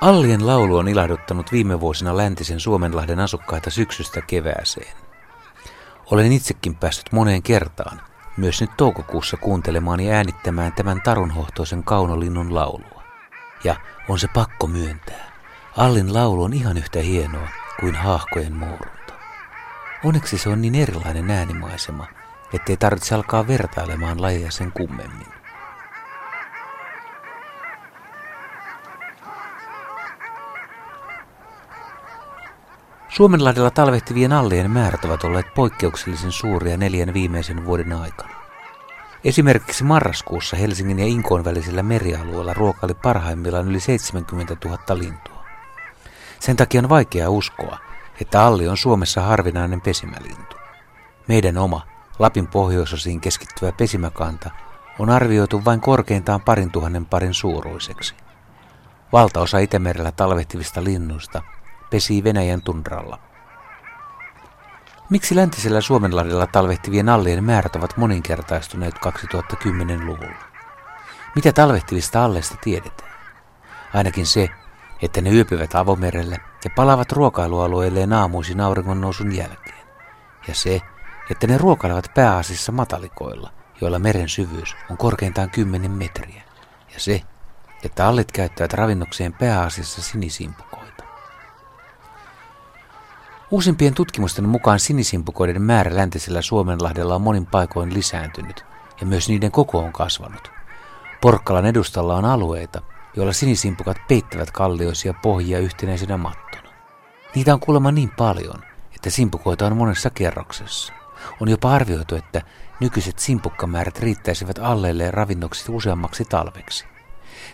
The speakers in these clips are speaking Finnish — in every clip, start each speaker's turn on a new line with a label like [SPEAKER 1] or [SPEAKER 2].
[SPEAKER 1] Allien laulu on ilahduttanut viime vuosina läntisen Suomenlahden asukkaita syksystä kevääseen. Olen itsekin päässyt moneen kertaan, myös nyt toukokuussa kuuntelemaan ja äänittämään tämän tarunhohtoisen kaunolinnun laulua. Ja on se pakko myöntää. Allin laulu on ihan yhtä hienoa kuin haahkojen muurunta. Onneksi se on niin erilainen äänimaisema, ettei tarvitse alkaa vertailemaan lajeja sen kummemmin. Suomenlahdella talvehtivien allien määrät ovat olleet poikkeuksellisen suuria neljän viimeisen vuoden aikana. Esimerkiksi marraskuussa Helsingin ja Inkoon välisellä merialueella ruokaili parhaimmillaan yli 70 000 lintua. Sen takia on vaikea uskoa, että alli on Suomessa harvinainen pesimälintu. Meidän oma, Lapin pohjoisosiin keskittyvä pesimäkanta on arvioitu vain korkeintaan parin tuhannen parin suuruiseksi. Valtaosa Itämerellä talvehtivista linnuista pesii Venäjän tundralla. Miksi läntisellä Suomenlahdella talvehtivien allien määrät ovat moninkertaistuneet 2010-luvulla? Mitä talvehtivista alleista tiedetään? Ainakin se, että ne yöpyvät avomerelle ja palavat ruokailualueilleen aamuisin auringon nousun jälkeen. Ja se, että ne ruokailevat pääasiassa matalikoilla, joilla meren syvyys on korkeintaan 10 metriä. Ja se, että allit käyttävät ravinnokseen pääasiassa sinisimpukoita. Uusimpien tutkimusten mukaan sinisimpukoiden määrä läntisellä Suomenlahdella on monin paikoin lisääntynyt ja myös niiden koko on kasvanut. Porkkalan edustalla on alueita, joilla sinisimpukat peittävät kallioisia pohjia yhtenäisenä mattona. Niitä on kuulemma niin paljon, että simpukoita on monessa kerroksessa. On jopa arvioitu, että nykyiset simpukkamäärät riittäisivät alleille ravinnoksi useammaksi talveksi.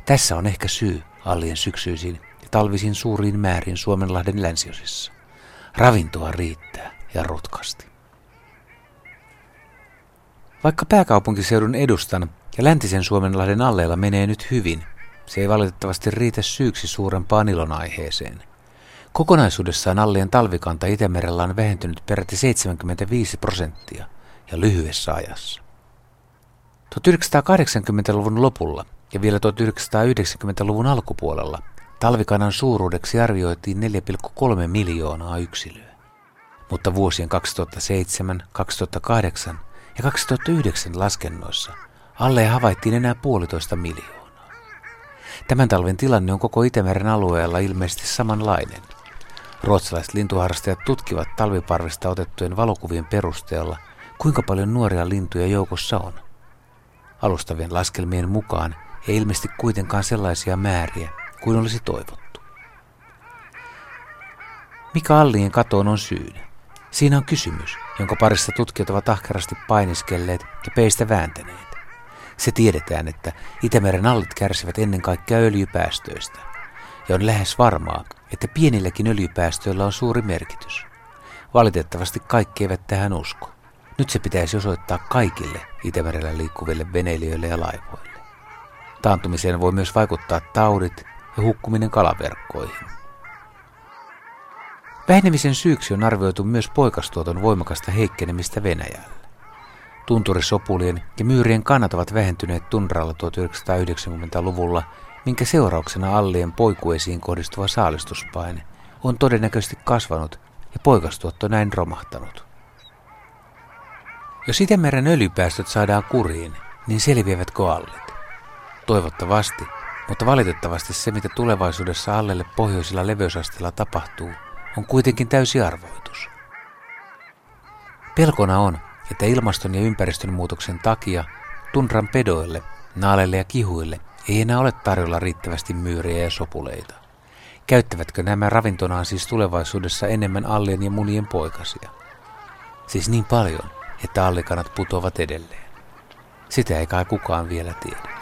[SPEAKER 1] Tässä on ehkä syy allien syksyisiin ja talvisiin suuriin määriin Suomenlahden länsiosissa. Ravintoa riittää ja rutkasti. Vaikka pääkaupunkiseudun edustan ja läntisen Suomenlahden alleilla menee nyt hyvin, se ei valitettavasti riitä syyksi suurempaan ilonaiheeseen. Kokonaisuudessaan allien talvikanta Itämerellä on vähentynyt peräti 75 prosenttia ja lyhyessä ajassa. 1980-luvun lopulla ja vielä 1990-luvun alkupuolella talvikannan suuruudeksi arvioitiin 4,3 miljoonaa yksilöä. Mutta vuosien 2007, 2008 ja 2009 laskennoissa alle havaittiin enää puolitoista miljoonaa. Tämän talven tilanne on koko Itämeren alueella ilmeisesti samanlainen. Ruotsalaiset lintuharrastajat tutkivat talviparvista otettujen valokuvien perusteella, kuinka paljon nuoria lintuja joukossa on. Alustavien laskelmien mukaan ei ilmeisesti kuitenkaan sellaisia määriä kuin olisi toivottu. Mikä allien katoon on syynä? Siinä on kysymys, jonka parissa tutkijat ovat ahkerasti painiskelleet ja peistä vääntäneet. Se tiedetään, että Itämeren allit kärsivät ennen kaikkea öljypäästöistä. Ja on lähes varmaa, että pienilläkin öljypäästöillä on suuri merkitys. Valitettavasti kaikki eivät tähän usko. Nyt se pitäisi osoittaa kaikille Itämerellä liikkuville veneilijöille ja laivoille. Taantumiseen voi myös vaikuttaa taudit ja hukkuminen kalaverkkoihin. Vähenemisen syyksi on arvioitu myös poikastuoton voimakasta heikkenemistä Venäjällä. Tunturisopulien ja myyrien kannat ovat vähentyneet tundralla 1990-luvulla, minkä seurauksena allien poikuesiin kohdistuva saalistuspaine on todennäköisesti kasvanut ja poikastuotto näin romahtanut. Jos Itämeren öljypäästöt saadaan kuriin, niin selviävätkö allit? Toivottavasti, mutta valitettavasti se, mitä tulevaisuudessa allelle pohjoisilla leveysasteilla tapahtuu, on kuitenkin täysi arvoitus. Pelkona on, että ilmaston ja ympäristön muutoksen takia tundran pedoille, naaleille ja kihuille ei enää ole tarjolla riittävästi myyriä ja sopuleita. Käyttävätkö nämä ravintonaan siis tulevaisuudessa enemmän allien ja munien poikasia? Siis niin paljon, että allikanat putoavat edelleen. Sitä ei kai kukaan vielä tiedä.